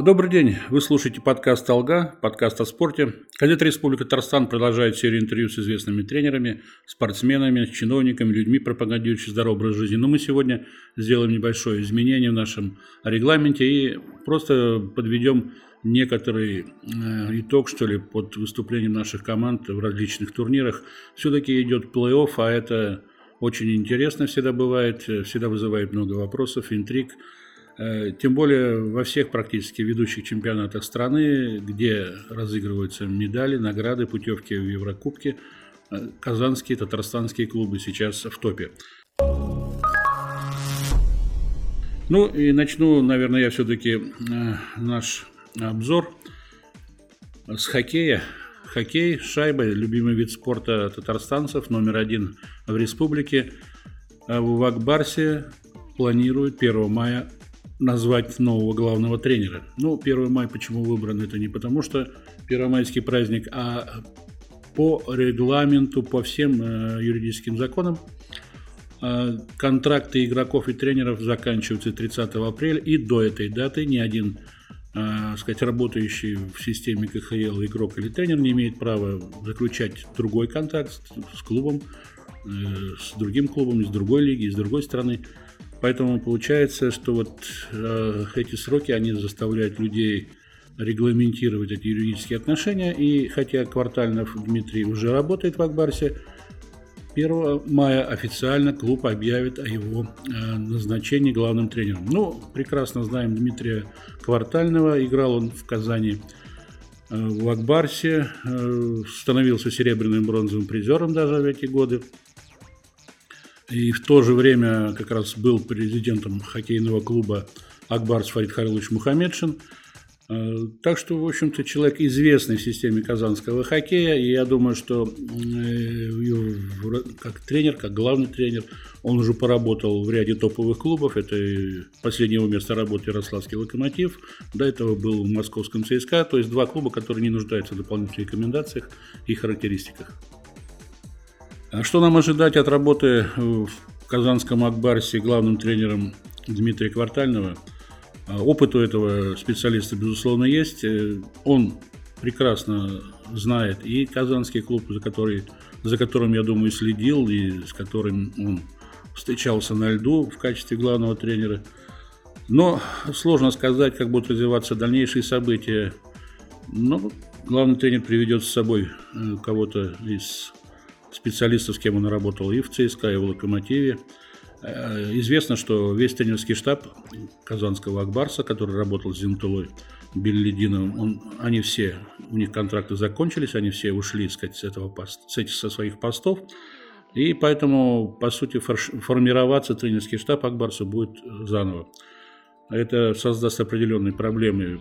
А, добрый день. Вы слушаете подкаст «Алга», подкаст о спорте. Газета «Республика Татарстан» продолжает серию интервью с известными тренерами, спортсменами, чиновниками, людьми, пропагандирующими здоровый образ жизни. Но мы сегодня сделаем небольшое изменение в нашем регламенте и просто подведем некоторый э, итог, что ли, под выступлением наших команд в различных турнирах. Все-таки идет плей-офф, а это очень интересно всегда бывает, всегда вызывает много вопросов, интриг. Э, тем более во всех практически ведущих чемпионатах страны, где разыгрываются медали, награды, путевки в Еврокубки, э, казанские, татарстанские клубы сейчас в топе. Ну и начну, наверное, я все-таки э, наш обзор с хоккея. Хоккей, шайба, любимый вид спорта татарстанцев, номер один в республике. В Акбарсе планируют 1 мая назвать нового главного тренера. Ну, 1 мая почему выбран? Это не потому, что первомайский праздник, а по регламенту, по всем э, юридическим законам э, контракты игроков и тренеров заканчиваются 30 апреля, и до этой даты ни один э, сказать, работающий в системе КХЛ игрок или тренер не имеет права заключать другой контракт с, с клубом, э, с другим клубом из другой лиги, из другой страны. Поэтому получается, что вот э, эти сроки, они заставляют людей регламентировать эти юридические отношения. И хотя Квартальнов Дмитрий уже работает в Акбарсе, 1 мая официально клуб объявит о его э, назначении главным тренером. Ну, прекрасно знаем Дмитрия Квартального. Играл он в Казани э, в Акбарсе, э, становился серебряным бронзовым призером даже в эти годы и в то же время как раз был президентом хоккейного клуба Акбарс Фарид Харилович Мухаммедшин. Э, так что, в общем-то, человек известный в системе казанского хоккея, и я думаю, что э, как тренер, как главный тренер, он уже поработал в ряде топовых клубов. Это последнего места работы Ярославский Локомотив, до этого был в Московском ЦСКА, то есть два клуба, которые не нуждаются в дополнительных рекомендациях и характеристиках. А что нам ожидать от работы в Казанском Акбарсе главным тренером Дмитрия Квартального? А, опыт у этого специалиста, безусловно, есть. Э, он прекрасно знает и казанский клуб, за, который, за которым, я думаю, следил, и с которым он встречался на льду в качестве главного тренера. Но сложно сказать, как будут развиваться дальнейшие события. Но главный тренер приведет с собой э, кого-то из специалистов, с кем он работал и в ЦСКА, и в «Локомотиве». Э, известно, что весь тренерский штаб казанского «Акбарса», который работал с Зинтулой Беллидиновым, он, они все, у них контракты закончились, они все ушли сказать, с, этого, с этих, со своих постов. И поэтому, по сути, формироваться тренерский штаб Акбарса будет заново. Это создаст определенные проблемы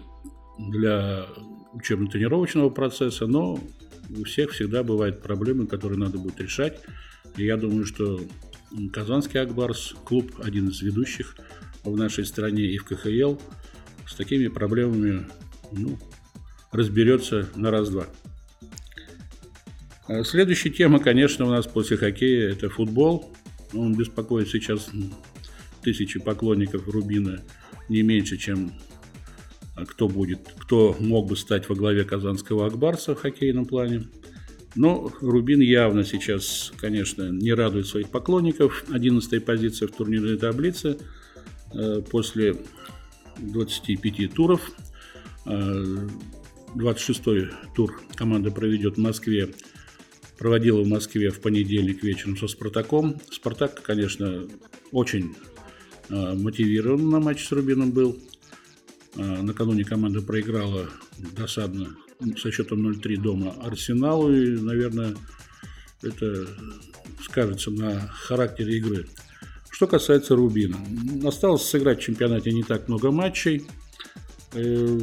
для учебно-тренировочного процесса, но у всех всегда бывают проблемы, которые надо будет решать. И я думаю, что Казанский Акбарс, клуб один из ведущих в нашей стране и в КХЛ, с такими проблемами ну, разберется на раз-два. А следующая тема, конечно, у нас после хоккея – это футбол. Он беспокоит сейчас тысячи поклонников Рубина не меньше, чем кто будет, кто мог бы стать во главе казанского Акбарса в хоккейном плане. Но Рубин явно сейчас, конечно, не радует своих поклонников. 11 позиция в турнирной таблице э, после 25 туров. 26-й э, тур команда проведет в Москве. Проводила в Москве в понедельник вечером со «Спартаком». «Спартак», конечно, очень э, мотивирован на матч с Рубином был. А, накануне команда проиграла досадно со счетом 0-3 дома Арсеналу. И, наверное, это скажется на характере игры. Что касается Рубина. Осталось сыграть в чемпионате не так много матчей. Э,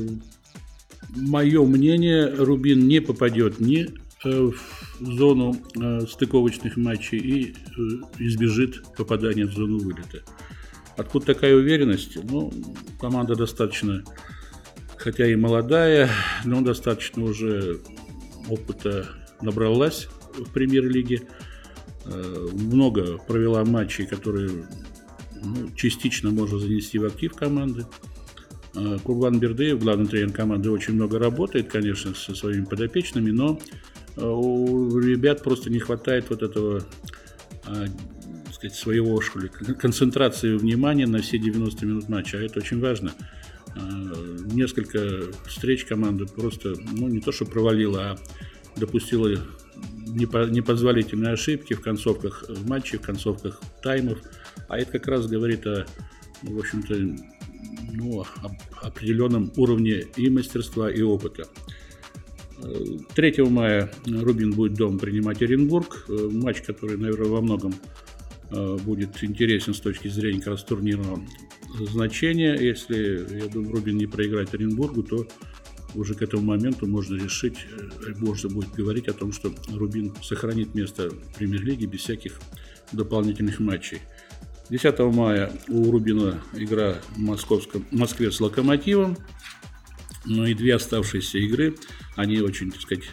Мое мнение, Рубин не попадет ни э, в зону э, стыковочных матчей и избежит попадания в зону вылета. Откуда такая уверенность? Ну, команда достаточно, хотя и молодая, но достаточно уже опыта набралась в премьер-лиге. Э, много провела матчей, которые ну, частично можно занести в актив команды. Э, Курбан Бердыев, главный тренер команды, очень много работает, конечно, со своими подопечными, но э, у ребят просто не хватает вот этого э, сказать, своего что ли, концентрации внимания на все 90 минут матча, а это очень важно. Несколько встреч команда просто, ну, не то что провалила, а допустила непозволительные ошибки в концовках матчей, в концовках таймов. А это как раз говорит о, в общем-то, ну, определенном уровне и мастерства, и опыта. 3 мая Рубин будет дом принимать Оренбург. Матч, который, наверное, во многом э, будет интересен с точки зрения как раз турнирного значения. Если, я думаю, Рубин не проиграет Оренбургу, то уже к этому моменту можно решить, э, можно будет говорить о том, что Рубин сохранит место в премьер-лиге без всяких дополнительных матчей. 10 мая у Рубина игра в, Московском, Москве с Локомотивом. Ну и две оставшиеся игры, они очень, так сказать,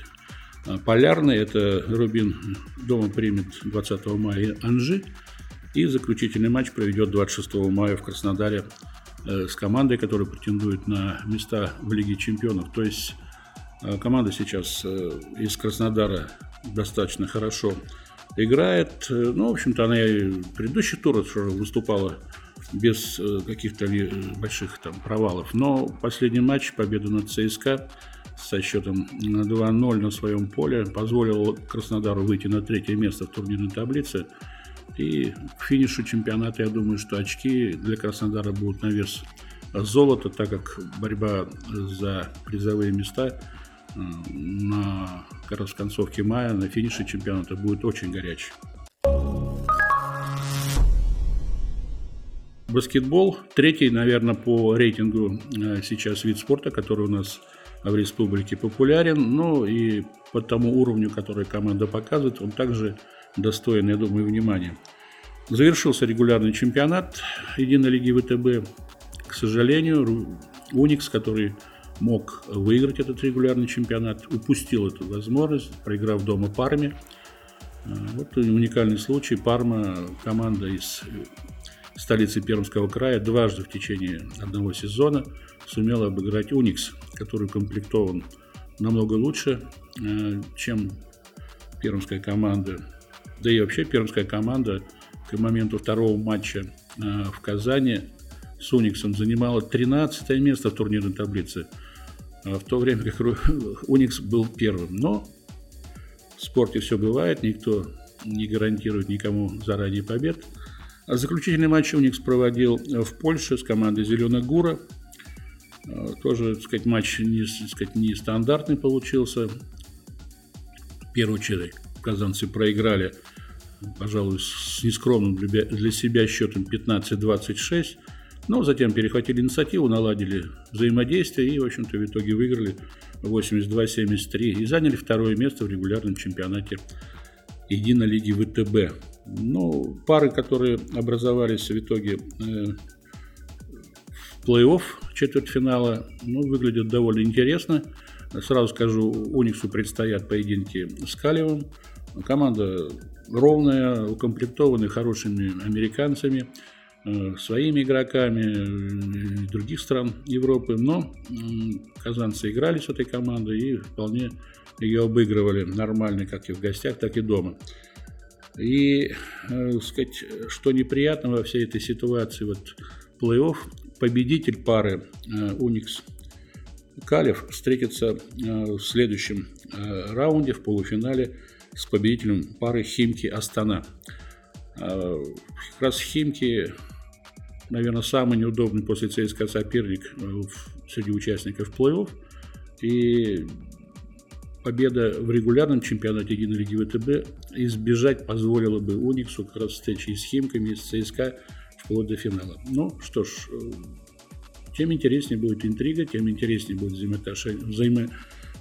полярные. Это Рубин дома примет 20 мая Анжи. И заключительный матч проведет 26 мая в Краснодаре э, с командой, которая претендует на места в Лиге чемпионов. То есть э, команда сейчас э, из Краснодара достаточно хорошо играет. Ну, в общем-то, она и предыдущий тур выступала без каких-то больших там провалов. Но последний матч, победа над ЦСКА со счетом 2-0 на своем поле позволил Краснодару выйти на третье место в турнирной таблице. И к финишу чемпионата, я думаю, что очки для Краснодара будут на вес золота, так как борьба за призовые места на как раз концовке мая, на финише чемпионата будет очень горячий. Баскетбол – третий, наверное, по рейтингу э, сейчас вид спорта, который у нас в республике популярен. Ну и по тому уровню, который команда показывает, он также достоин, я думаю, внимания. Завершился регулярный чемпионат Единой лиги ВТБ. К сожалению, Уникс, который мог выиграть этот регулярный чемпионат, упустил эту возможность, проиграв дома Парме. А, вот уникальный случай. Парма, команда из столицы Пермского края, дважды в течение одного сезона сумела обыграть Уникс, который комплектован намного лучше, а, чем пермская команда. Да и вообще пермская команда к моменту второго матча а, в Казани с Униксом занимала 13 место в турнирной таблице. А в то время как Уникс был первым. Но в спорте все бывает, никто не гарантирует никому заранее побед. А заключительный матч Уникс проводил в Польше с командой Зеленая Гура. А, тоже, так сказать, матч не, так сказать, не стандартный получился. Первую очередь казанцы проиграли, пожалуй, с нескромным для себя счетом 15-26. Но затем перехватили инициативу, наладили взаимодействие и, в общем-то, в итоге выиграли 82-73 и заняли второе место в регулярном чемпионате Единой лиги ВТБ. Ну, пары, которые образовались в итоге э, в плей-офф четвертьфинала, ну, выглядят довольно интересно. Сразу скажу, Униксу предстоят поединки с Калевым. Команда ровная, укомплектованная хорошими американцами. Э, своими игроками других стран Европы, но казанцы играли с этой командой и вполне ее обыгрывали нормально, как и в гостях, так и дома. И, э, сказать, что неприятно во всей этой ситуации, вот плей-офф, победитель пары э, Уникс Калев встретится э, в следующем э, раунде, в полуфинале, с победителем пары Химки Астана. Э, как раз Химки наверное, самый неудобный после ЦСКА соперник э, среди участников плей-офф. И победа в регулярном чемпионате Единой лиги ВТБ избежать позволила бы Униксу как раз встречи с Химками, с ЦСКА вплоть до финала. Ну что ж, э, тем интереснее будет интрига, тем интереснее будет взаимоотношения, взаимо...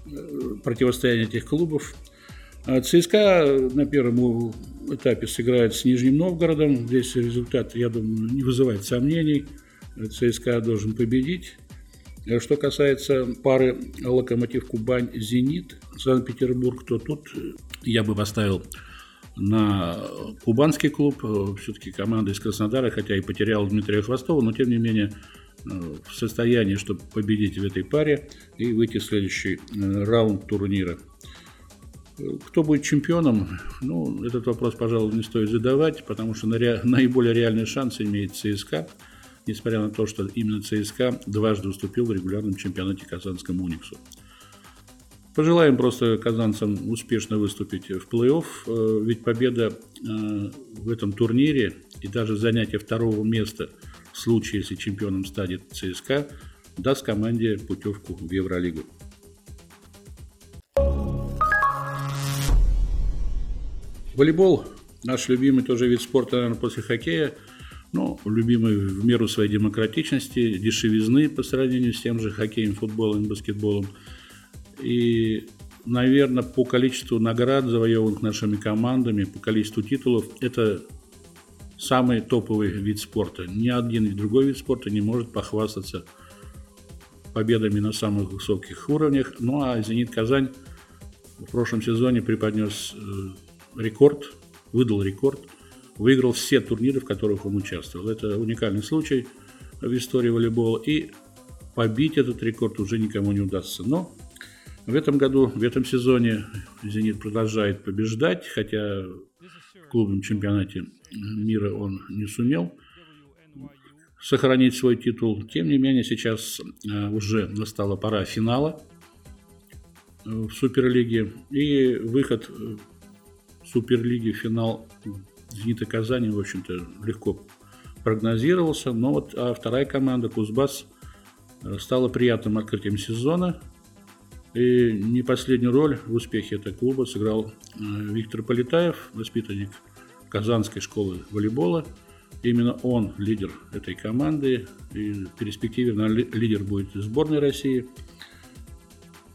Э, противостояние этих клубов. А ЦСКА на первом этапе сыграет с Нижним Новгородом. Здесь результат, я думаю, не вызывает сомнений. ЦСКА должен победить. А что касается пары Локомотив Кубань Зенит Санкт-Петербург, то тут я бы поставил на кубанский клуб. Все-таки команда из Краснодара, хотя и потеряла Дмитрия Хвостова, но тем не менее в состоянии, чтобы победить в этой паре и выйти в следующий раунд турнира. Кто будет чемпионом? Ну, этот вопрос, пожалуй, не стоит задавать, потому что наиболее реальные шансы имеет ЦСКА, несмотря на то, что именно ЦСКА дважды уступил в регулярном чемпионате Казанскому Униксу. Пожелаем просто казанцам успешно выступить в плей-офф, э, ведь победа э, в этом турнире и даже занятие второго места в случае, если чемпионом станет ЦСКА, даст команде путевку в Евролигу. Волейбол – наш любимый тоже вид спорта, наверное, после хоккея, но любимый в меру своей демократичности, дешевизны по сравнению с тем же хоккеем, футболом, баскетболом – и, наверное, по количеству наград, завоеванных нашими командами, по количеству титулов, это самый топовый вид спорта. Ни один другой вид спорта не может похвастаться победами на самых высоких уровнях. Ну а «Зенит Казань» в прошлом сезоне преподнес э, рекорд, выдал рекорд, выиграл все турниры, в которых он участвовал. Это уникальный случай в истории волейбола, и побить этот рекорд уже никому не удастся. Но в этом году, в этом сезоне «Зенит» продолжает побеждать, хотя в клубном чемпионате мира он не сумел сохранить свой титул. Тем не менее, сейчас э, уже настала пора финала э, в Суперлиге. И выход в Суперлиги финал «Зенита Казани», в общем-то, легко прогнозировался. Но вот а вторая команда «Кузбасс» э, стала приятным открытием сезона – и не последнюю роль в успехе этого клуба сыграл э, Виктор Полетаев, воспитанник Казанской школы волейбола. Именно он лидер этой команды и в перспективе лидер будет сборной России.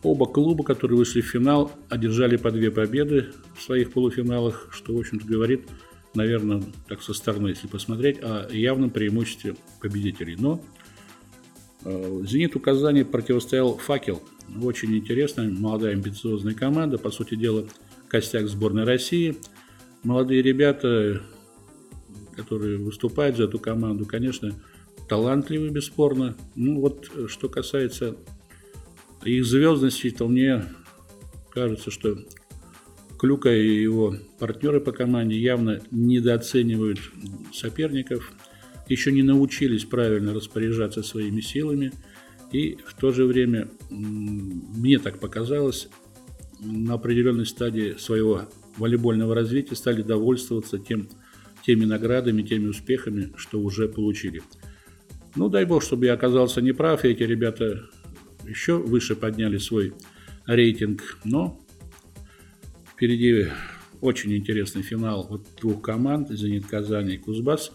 Оба клуба, которые вышли в финал, одержали по две победы в своих полуфиналах, что, в общем-то, говорит, наверное, так со стороны, если посмотреть, о явном преимуществе победителей. Но э, «Зениту Казани» противостоял «Факел», очень интересная, молодая амбициозная команда. По сути дела, костяк сборной России. Молодые ребята, которые выступают за эту команду, конечно, талантливы, бесспорно. Ну вот, что касается их звездности, то мне кажется, что Клюка и его партнеры по команде явно недооценивают соперников, еще не научились правильно распоряжаться своими силами – и в то же время, мне так показалось, на определенной стадии своего волейбольного развития стали довольствоваться тем, теми наградами, теми успехами, что уже получили. Ну, дай бог, чтобы я оказался неправ, и эти ребята еще выше подняли свой рейтинг, но впереди очень интересный финал вот двух команд, «Зенит Казани» и «Кузбасс».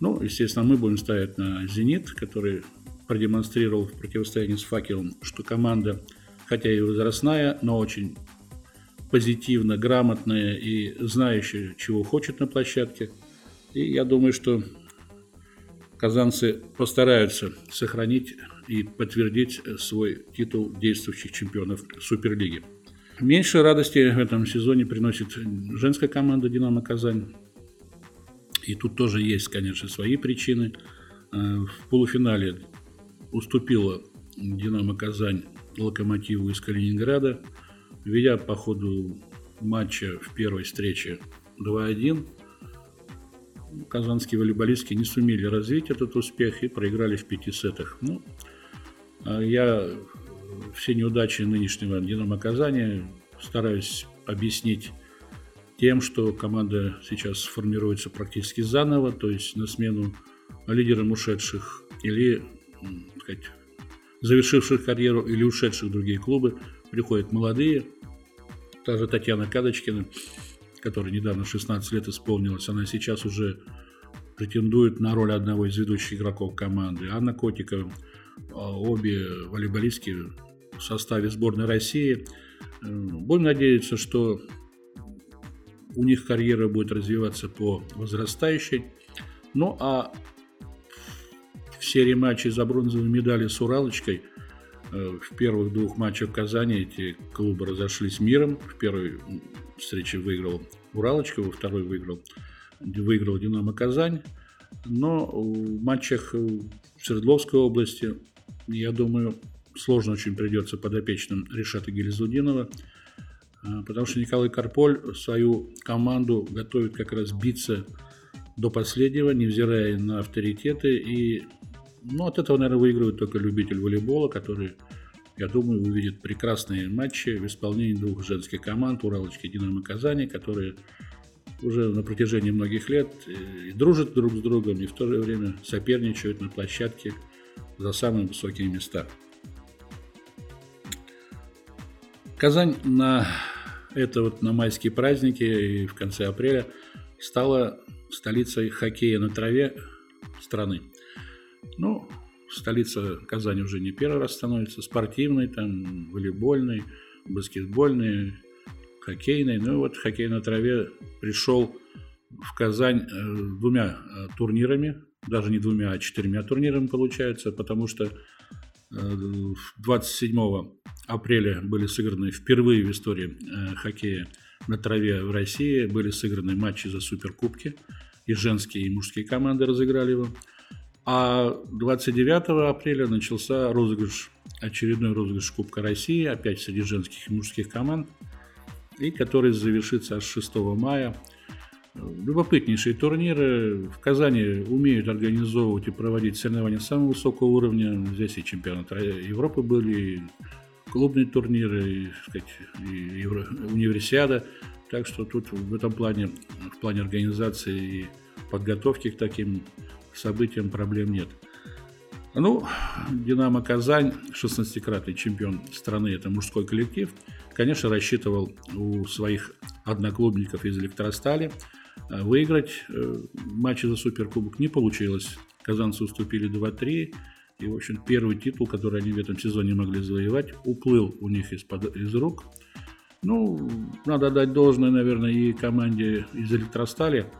Ну, естественно, мы будем ставить на «Зенит», который продемонстрировал в противостоянии с факелом, что команда, хотя и возрастная, но очень позитивно, грамотная и знающая, чего хочет на площадке. И я думаю, что казанцы постараются сохранить и подтвердить свой титул действующих чемпионов Суперлиги. Меньше радости в этом сезоне приносит женская команда «Динамо Казань». И тут тоже есть, конечно, свои причины. Э, в полуфинале уступила «Динамо Казань» «Локомотиву» из Калининграда, ведя по ходу матча в первой встрече 2-1. Казанские волейболистки не сумели развить этот успех и проиграли в пяти сетах. Ну, я все неудачи нынешнего «Динамо Казани» стараюсь объяснить тем, что команда сейчас формируется практически заново, то есть на смену лидерам ушедших или сказать, завершивших карьеру или ушедших в другие клубы, приходят молодые. Та же Татьяна Кадочкина, которая недавно 16 лет исполнилась, она сейчас уже претендует на роль одного из ведущих игроков команды. Анна Котикова, а, обе волейболистки в составе сборной России. Э, будем надеяться, что у них карьера будет развиваться по возрастающей. Ну а в серии матчей за бронзовые медали с Уралочкой э, в первых двух матчах в Казани эти клубы разошлись миром. В первой встрече выиграл Уралочка, во второй выиграл, выиграл Динамо Казань. Но в матчах в Свердловской области, я думаю, сложно очень придется подопечным Решата Гелизудинова, а, потому что Николай Карполь свою команду готовит как раз биться до последнего, невзирая на авторитеты. И ну, от этого, наверное, выигрывает только любитель волейбола, который, я думаю, увидит прекрасные матчи в исполнении двух женских команд Уралочки Динамо Казани, которые уже на протяжении многих лет и дружат друг с другом, и в то же время соперничают на площадке за самые высокие места. Казань на это вот на майские праздники и в конце апреля стала столицей хоккея на траве страны. Ну, столица Казани уже не первый раз становится, спортивной, там, волейбольной, баскетбольной, хоккейной. Ну и вот хоккей на траве пришел в Казань э, двумя э, турнирами, даже не двумя, а четырьмя турнирами получается, потому что 27 э, апреля были сыграны впервые в истории хоккея на траве в России, были сыграны матчи за суперкубки, и женские, и мужские команды разыграли его. А 29 апреля начался розыгрыш, очередной розыгрыш Кубка России, опять среди женских и мужских команд – и который завершится аж 6 мая. Любопытнейшие турниры. В Казани умеют организовывать и проводить соревнования самого высокого уровня. Здесь и чемпионат Европы были, и клубные турниры, и, сказать, и Евро, универсиада. Так что тут в этом плане, в плане организации и подготовки к таким событиям проблем нет. Ну, «Динамо Казань», 16-кратный чемпион страны, это мужской коллектив – конечно, рассчитывал у своих одноклубников из электростали э, выиграть э, матчи за Суперкубок. Не получилось. Казанцы уступили 2-3. И, в общем, первый титул, который они в этом сезоне могли завоевать, уплыл у них из, из рук. Ну, надо дать должное, наверное, и команде из электростали.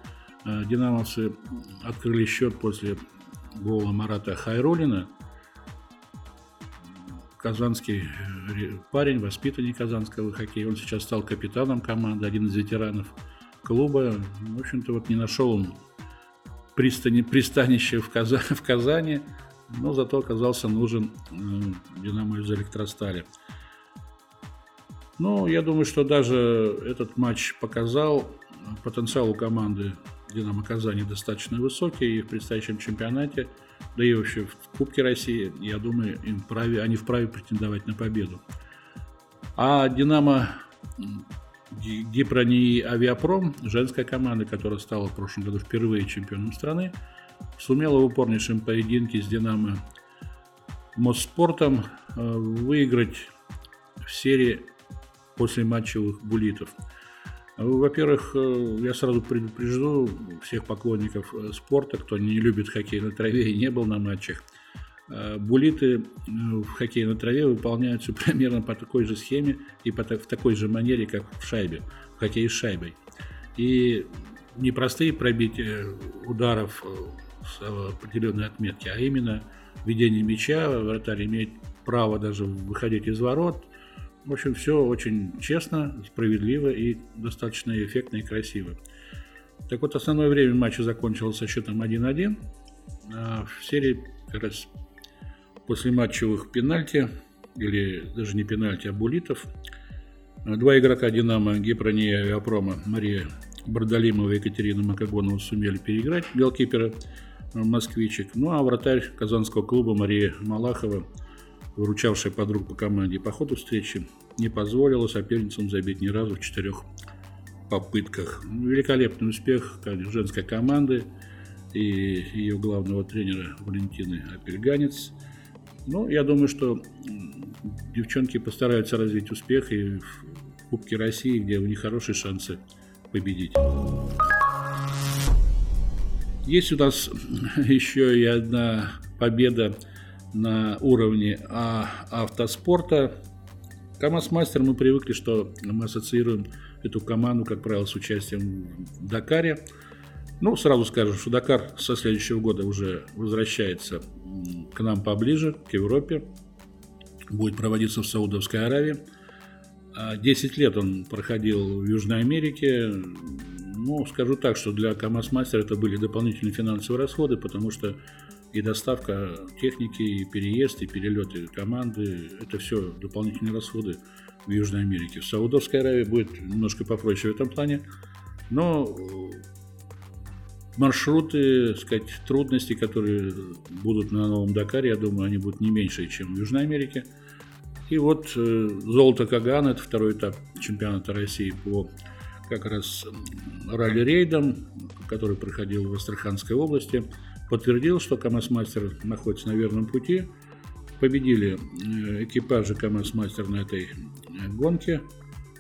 Э, динамовцы открыли счет после гола Марата Хайрулина казанский э, парень, воспитанник казанского хоккея. Он сейчас стал капитаном команды, один из ветеранов клуба. В общем-то, вот не нашел он пристани, пристанище в, Каза, в Казани, но зато оказался нужен э, Динамо из электростали. Ну, я думаю, что даже этот матч показал потенциал у команды Динамо Казани достаточно высокий и в предстоящем чемпионате – да и вообще в Кубке России, я думаю, им вправе, они вправе претендовать на победу. А «Динамо» Гипрони Авиапром, женская команда, которая стала в прошлом году впервые чемпионом страны, сумела в упорнейшем поединке с «Динамо» Мосспортом э, выиграть в серии после матчевых буллитов – во-первых, э, я сразу предупрежу всех поклонников э, спорта, кто не любит хоккей на траве и не был на матчах. Э, булиты в хоккее на траве выполняются примерно по такой же схеме и в такой же манере, как в шайбе, в хоккее с шайбой. И не простые пробития ударов с определенной отметки, а именно ведение мяча, вратарь имеет право даже выходить из ворот – в общем, все очень честно, справедливо и достаточно эффектно и красиво. Так вот, основное время матча закончилось со счетом 1-1. А в серии как раз после матчевых пенальти, или даже не пенальти, а булитов, два игрока «Динамо», Гепрони и Авиапрома, Мария Бардалимова и Екатерина Макагонова сумели переиграть голкипера москвичек. Ну а вратарь казанского клуба Мария Малахова – выручавшая подруг по команде по ходу встречи, не позволила соперницам забить ни разу в четырех попытках. Великолепный успех женской команды и ее главного тренера Валентины Апельганец. Ну, я думаю, что девчонки постараются развить успех и в Кубке России, где у них хорошие шансы победить. Есть у нас еще и одна победа на уровне а, автоспорта. КамАЗ-мастер мы привыкли, что мы ассоциируем эту команду, как правило, с участием в Дакаре. Ну, сразу скажем, что Дакар со следующего года уже возвращается к нам поближе, к Европе. Будет проводиться в Саудовской Аравии. 10 а лет он проходил в Южной Америке. Ну, скажу так, что для КАМАЗ Мастер это были дополнительные финансовые расходы, потому что и доставка техники, и переезд, и перелеты команды – это все дополнительные расходы в Южной Америке. В Саудовской Аравии будет немножко попроще в этом плане, но маршруты, сказать, трудности, которые будут на Новом Дакаре, я думаю, они будут не меньше, чем в Южной Америке. И вот э, золото Кагана, это второй этап чемпионата России по как раз ралли-рейдам, который проходил в Астраханской области, подтвердил, что КамАЗ-мастер находится на верном пути. Победили э, экипажи КамАЗ-мастер на этой э, гонке.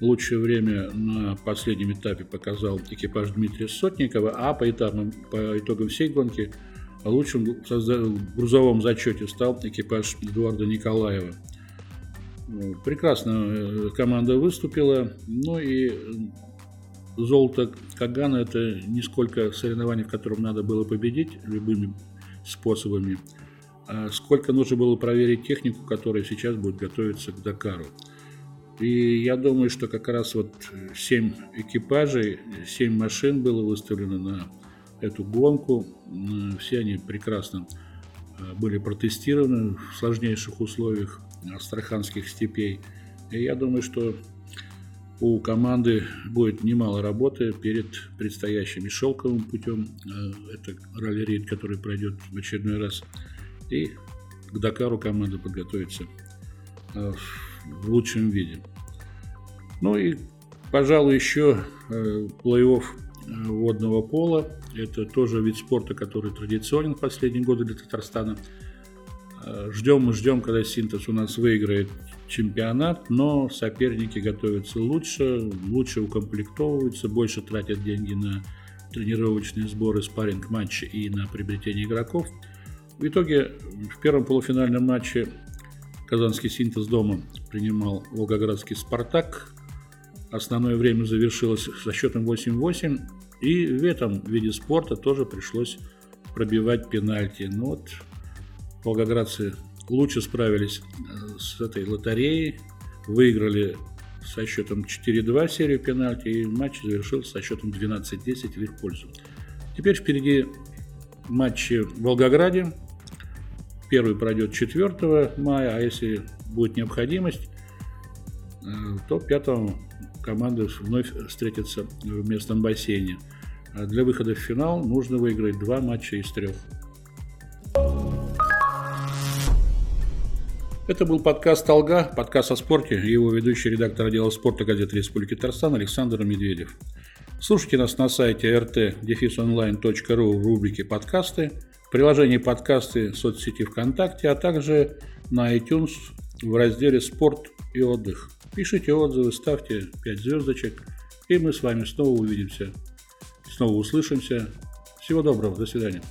Лучшее время на последнем этапе показал экипаж Дмитрия Сотникова, а по, этапам, по итогам всей гонки лучшим в грузовом зачете стал экипаж Эдуарда Николаева. Прекрасно э, команда выступила, ну и золото Кагана это не сколько соревнований, в котором надо было победить любыми способами, а сколько нужно было проверить технику, которая сейчас будет готовиться к Дакару. И я думаю, что как раз вот 7 экипажей, 7 машин было выставлено на эту гонку. Все они прекрасно а, были протестированы в сложнейших условиях астраханских степей. И я думаю, что у команды будет немало работы перед предстоящим шелковым путем. А, это ралли-рейд, который пройдет в очередной раз. И к Дакару команда подготовится а, в лучшем виде. Ну и, пожалуй, еще э, плей-офф э, водного пола. Это тоже вид спорта, который традиционен в последние годы для Татарстана. Ждем мы ждем, когда Синтез у нас выиграет чемпионат, но соперники готовятся лучше, лучше укомплектовываются, больше тратят деньги на тренировочные сборы, спарринг матчи и на приобретение игроков. В итоге в первом полуфинальном матче Казанский синтез дома принимал Волгоградский «Спартак». Основное время завершилось со счетом 8-8. И в этом виде спорта тоже пришлось пробивать пенальти. Но ну вот волгоградцы лучше справились э, с этой лотереей, выиграли со счетом 4-2 серию пенальти, и матч завершился со счетом 12-10 в их пользу. Теперь впереди матчи в Волгограде, Первый пройдет 4 мая, а если будет необходимость, э, то 5 команды вновь встретятся в местном бассейне. А для выхода в финал нужно выиграть два матча из трех. Это был подкаст «Толга», подкаст о спорте, его ведущий редактор отдела спорта газеты Республики Татарстан Александр Медведев. Слушайте нас на сайте rt-online.ru в рубрике «Подкасты», в приложении подкасты соцсети ВКонтакте, а также на iTunes в разделе «Спорт и отдых». Пишите отзывы, ставьте 5 звездочек, и мы с вами снова увидимся, снова услышимся. Всего доброго, до свидания.